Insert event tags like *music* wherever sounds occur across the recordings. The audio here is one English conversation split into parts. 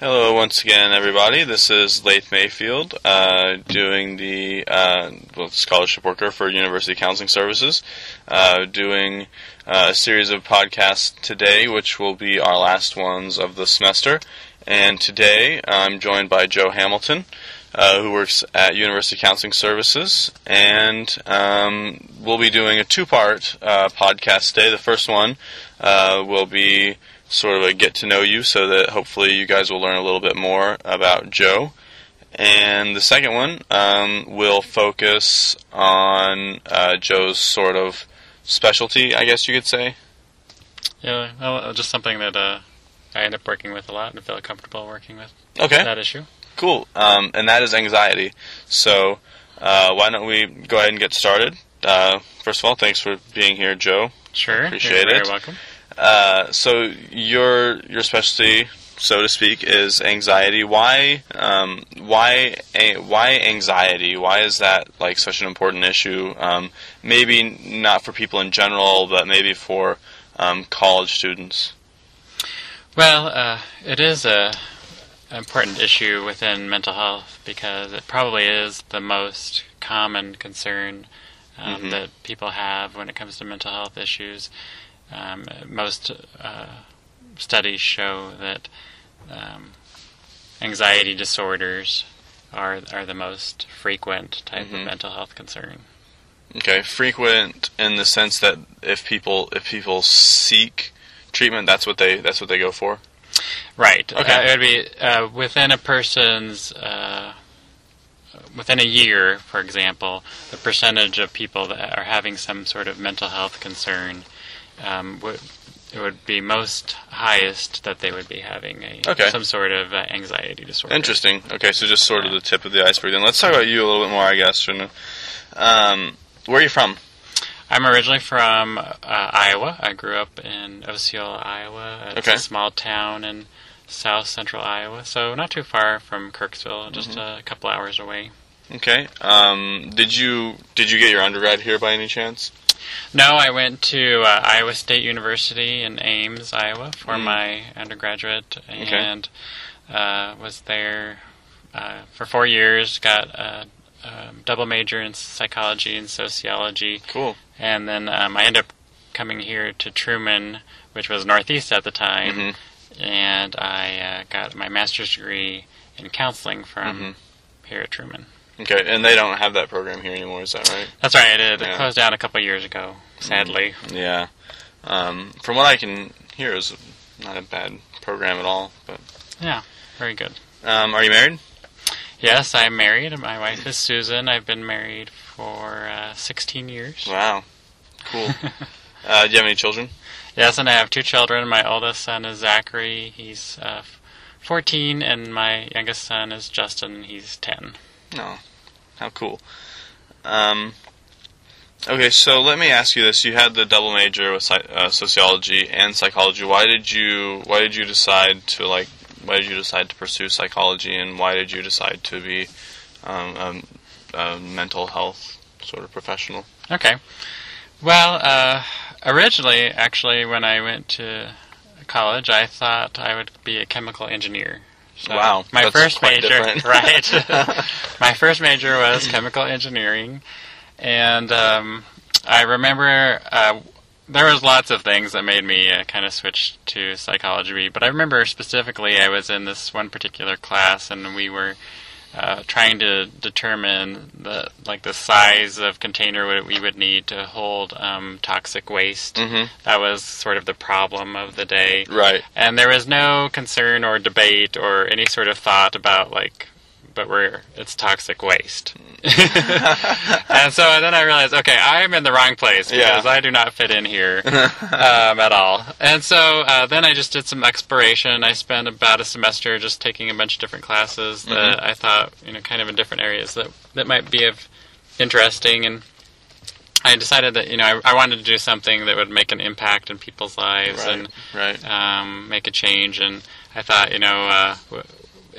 Hello, once again, everybody. This is Laith Mayfield, uh, doing the uh, well, scholarship worker for University Counseling Services, uh, doing uh, a series of podcasts today, which will be our last ones of the semester. And today, I'm joined by Joe Hamilton, uh, who works at University Counseling Services, and um, we'll be doing a two-part uh, podcast today. The first one will be sort of a get to know you so that hopefully you guys will learn a little bit more about Joe. And the second one um, will focus on uh, Joe's sort of specialty, I guess you could say. Yeah, well, uh, just something that uh, I end up working with a lot and feel comfortable working with. Okay. That issue. Cool. Um, and that is anxiety. So uh, why don't we go ahead and get started? Uh, first of all, thanks for being here, Joe. Sure. Appreciate You're it. Very welcome. Uh, so your your specialty, so to speak, is anxiety. Why um, why a, why anxiety? Why is that like such an important issue? Um, maybe not for people in general, but maybe for um, college students. Well, uh, it is a an important issue within mental health because it probably is the most common concern um, Mhm. that people have when it comes to mental health issues. Um, most uh, studies show that um, anxiety disorders are are the most frequent type Mhm. of mental health concern. Okay, frequent in the sense that if people if people seek treatment, that's what they that's what they go for. Right. Okay. Uh, it would be uh, within a person's uh, within a year, for example, the percentage of people that are having some sort of mental health concern um, would it would be most highest that they would be having a Okay. some sort of uh, anxiety disorder. Interesting. Okay, so just sort of the tip of the iceberg. Then let's talk about you a little bit more, I guess. Um, where are you from? I'm originally from uh, Iowa. I grew up in Osceola, Iowa. It's Okay. a small town in south central Iowa, so not too far from Kirksville, just Mm-hmm. a couple hours away. Okay. Um, did you did you get your undergrad here by any chance? No, I went to uh, Iowa State University in Ames, Iowa, for Mm. my undergraduate, and uh, was there uh, for four years. Got a, a double major in psychology and sociology, Cool. and then um, I ended up coming here to Truman, which was Northeast at the time, Mhm. and I uh, got my master's degree in counseling from Mhm. here at Truman. Okay, and they don't have that program here anymore. Is that right? That's right. I did. Yeah. It closed down a couple years ago, sadly. Yeah. Um, from what I can hear, is not a bad program at all. But Yeah, very good. um, are you married? Yes, I'm married. My wife is Susan. I've been married for uh, 16 years. Wow. Cool. *laughs* uh, do you have any children? Yes, and I have two children. My oldest son is Zachary. He's uh, 14, and my youngest son is Justin. He's 10. No. How cool. Um, okay, so let me ask you this: You had the double major with uh, sociology and psychology. Why did you Why did you decide to like? Why did you decide to pursue psychology, and why did you decide to be um, um, a mental health sort of professional? Okay. Well, uh, originally, actually, when I went to college, I thought I would be a chemical engineer. So Wow, My that's first major, *laughs* *laughs* right? *laughs* my first major was chemical engineering, and um, I remember uh, there was lots of things that made me uh, kind of switch to psychology. But I remember specifically, I was in this one particular class, and we were uh, trying to determine the like the size of container we would need to hold um, toxic waste. hmm That was sort of the problem of the day, Right. and there was no concern or debate or any sort of thought about like, but we're it's toxic waste. and so then I realized, okay, I'm in the wrong place Yeah. because I do not fit in here um, at all. And so uh, then I just did some exploration. I spent about a semester just taking a bunch of different classes that I thought, you know, kind of in different areas that that might be of interesting. And I decided that you know I, I wanted to do something that would make an impact in people's lives Right. and Right. um, make a change. And I thought, you know, uh, w-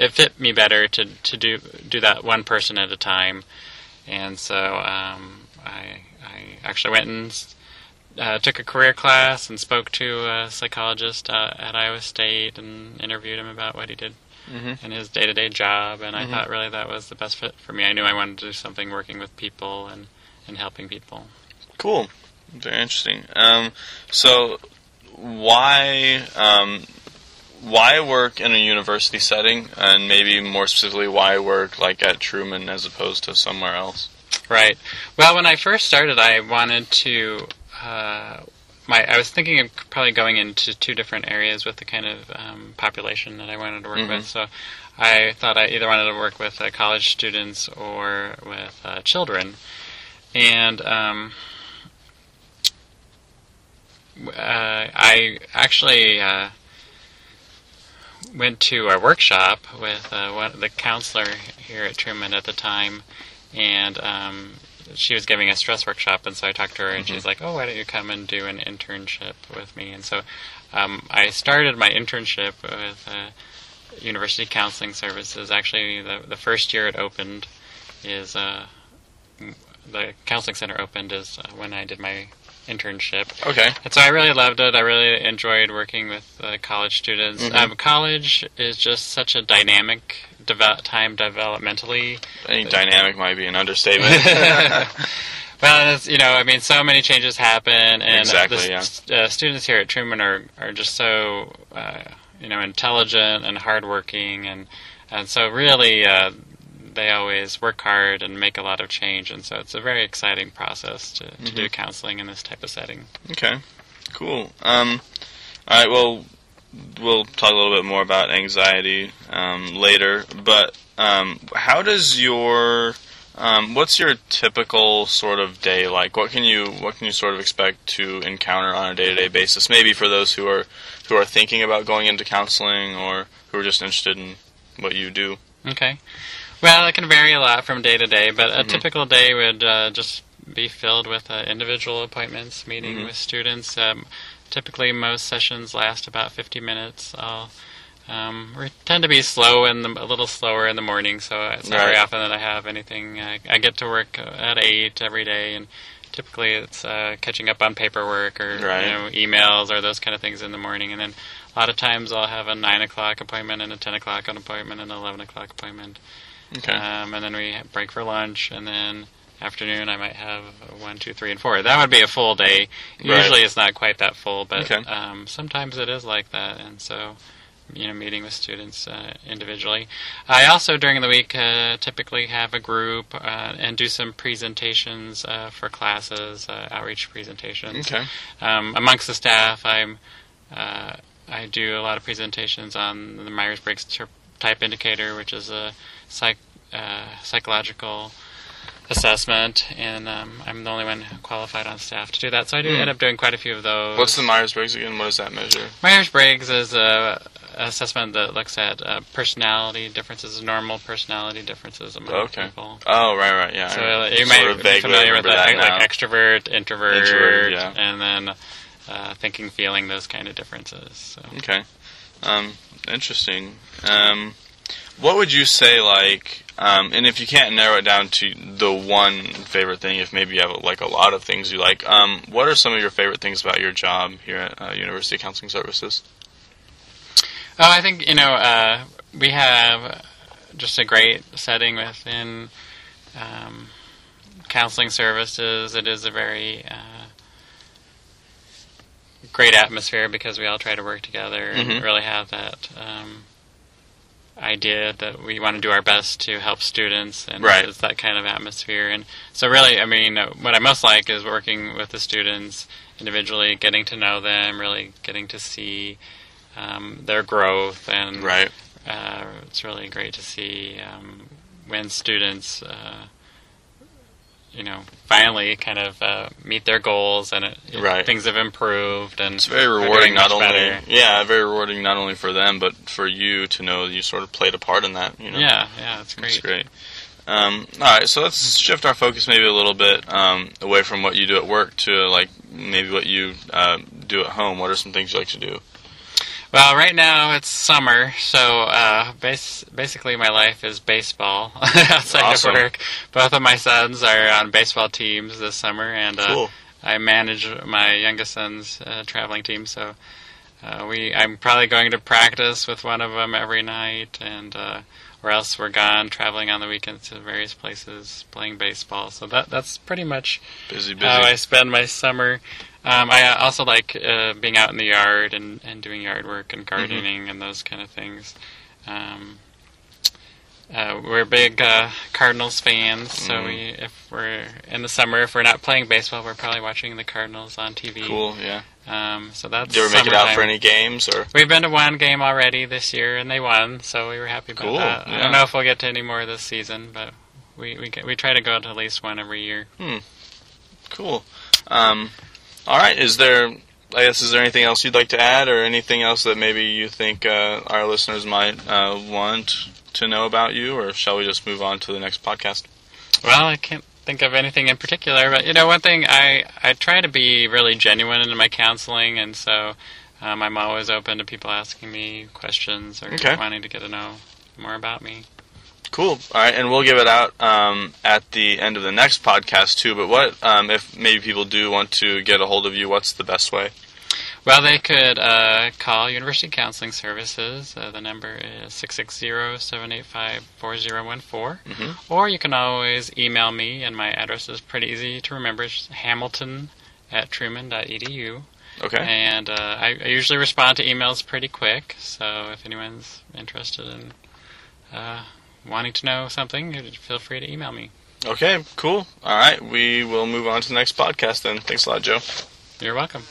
it fit me better to to do do that one person at a time. And so um, I I actually went and uh, took a career class and spoke to a psychologist uh, at Iowa State and interviewed him about what he did Mhm. in his day to day job. And I Mhm. thought really that was the best fit for me. I knew I wanted to do something working with people and, and helping people. Cool. Very interesting. Um, so, why um, why work in a university setting, and maybe more specifically, why work like at Truman as opposed to somewhere else? Right. Well, when I first started, I wanted to. Uh, my I was thinking of probably going into two different areas with the kind of um, population that I wanted to work Mhm. with. So I thought I either wanted to work with uh, college students or with uh, children, and um, uh, I actually. Went to a workshop with uh, one, the counselor here at Truman at the time, and um, she was giving a stress workshop, and so I talked to her, and she's like, "Oh, why don't you come and do an internship with me?" And so um, I started my internship with uh, University Counseling Services. Actually, the the first year it opened is uh, the counseling center opened is uh, when I did my internship. Okay. And so I really loved it. I really enjoyed working with uh, college students. Mhm. Um, college is just such a dynamic deve- time developmentally. I think dynamic might be an understatement. *laughs* *laughs* well, it's, you know, I mean, so many changes happen, and Exactly, the yeah. uh, students here at Truman are are just so uh, you know intelligent and hardworking, and and so really. They always work hard and make a lot of change, and so it's a very exciting process to, to do counseling in this type of setting. Okay, cool. Um, all right, well, we'll talk a little bit more about anxiety um, later, but um, how does your um, what's your typical sort of day like? What can you what can you sort of expect to encounter on a day to day basis? Maybe for those who are who are thinking about going into counseling or who are just interested in what you do. Okay. Well, it can vary a lot from day to day, but a Mhm. typical day would uh, just be filled with uh, individual appointments, meeting Mhm. with students. Um, typically, most sessions last about 50 minutes. I'll um, we tend to be slow and a little slower in the morning, so it's not very often that I have anything. I, I get to work at eight every day, and typically it's uh, catching up on paperwork or Right. you know emails or those kind of things in the morning, and then a lot of times I'll have a nine o'clock appointment and a ten o'clock appointment and an eleven o'clock appointment. Okay. Um, and then we break for lunch, and then afternoon I might have one, two, three, and four. That would be a full day. Right. Usually it's not quite that full, but Okay. um, sometimes it is like that, and so you know, meeting with students uh, individually. I also during the week uh, typically have a group uh, and do some presentations uh, for classes, uh, outreach presentations. Okay. Um, amongst the staff, I'm uh, I do a lot of presentations on the Myers Briggs type indicator, which is a psych, uh, psychological assessment, and um, I'm the only one qualified on staff to do that. So I do Hmm. end up doing quite a few of those. What's the Myers Briggs again? What does that measure? Myers Briggs is a an assessment that looks at uh, personality differences, normal personality differences among Okay. people. Oh, right, right, yeah. So I uh, you might be familiar with that, that like extrovert, introvert, Introvert, yeah. and then uh, thinking, feeling, those kind of differences. So. Okay. Um, interesting. Um, what would you say, like, um, and if you can't narrow it down to the one favorite thing, if maybe you have like a lot of things you like, um, what are some of your favorite things about your job here at uh, University Counseling Services? Oh, I think you know uh, we have just a great setting within um, counseling services. It is a very uh, great atmosphere because we all try to work together Mhm. and really have that um, idea that we want to do our best to help students, and Right. it's that kind of atmosphere. And so, really, I mean, uh, what I most like is working with the students individually, getting to know them, really getting to see um, their growth, and Right. uh, it's really great to see um, when students, uh, you know, finally kind of uh, meet their goals and it, it- Right. things have improved. And It's very rewarding, not only better. yeah, very rewarding not only for them, but for you to know you sort of played a part in that. You know, Yeah, yeah, it's great. That's great. Um, all right, so let's shift our focus maybe a little bit um, away from what you do at work to like maybe what you uh, do at home. What are some things you like to do? Well, right now it's summer, so uh, bas- basically my life is baseball *laughs* outside Awesome. of work. Both of my sons are on baseball teams this summer, and uh, Cool. I manage my youngest son's uh, traveling team, so uh, we I'm probably going to practice with one of them every night, and uh, or else we're gone traveling on the weekends to various places playing baseball. So that that's pretty much Busy, busy. how I spend my summer. Um, I also like uh, being out in the yard and, and doing yard work and gardening and those kind of things. Um, uh, we're big uh, Cardinals fans, so Mm. we if we're in the summer, if we're not playing baseball, we're probably watching the Cardinals on TV. cool. Yeah. Um, so that's. Did you ever make it out for any games or? We've been to one game already this year, and they won, so we were happy about Cool, that. I don't know if we'll get to any more this season, but we we, get, we try to go to at least one every year. Cool. Um, all right. Is there? I guess is there anything else you'd like to add, or anything else that maybe you think uh, our listeners might uh, want to know about you, or shall we just move on to the next podcast? Well, I can't think of anything in particular, but you know, one thing I I try to be really genuine in my counseling, and so um, I'm always open to people asking me questions or Okay. wanting to get to know more about me. Cool. All right, and we'll give it out um, at the end of the next podcast too. But what um, if maybe people do want to get a hold of you? What's the best way? Well, they could uh, call University Counseling Services. Uh, the number is 660-785-4014. Mhm. Or you can always email me, and my address is pretty easy to remember. It's hamilton at truman.edu. Okay. And uh, I, I usually respond to emails pretty quick, so if anyone's interested in uh, wanting to know something, feel free to email me. Okay. Cool. All right. We will move on to the next podcast then. Thanks a lot, Joe. You're welcome.